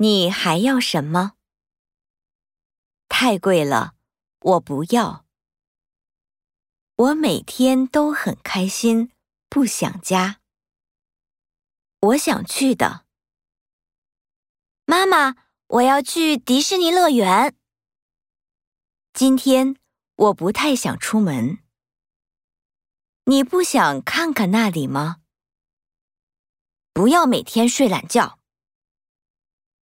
你还要什么？太贵了我不要。我每天都很开心不想家。我想去的。妈妈我要去迪士尼乐园。今天我不太想出门。你不想看看那里吗？不要每天睡懒觉。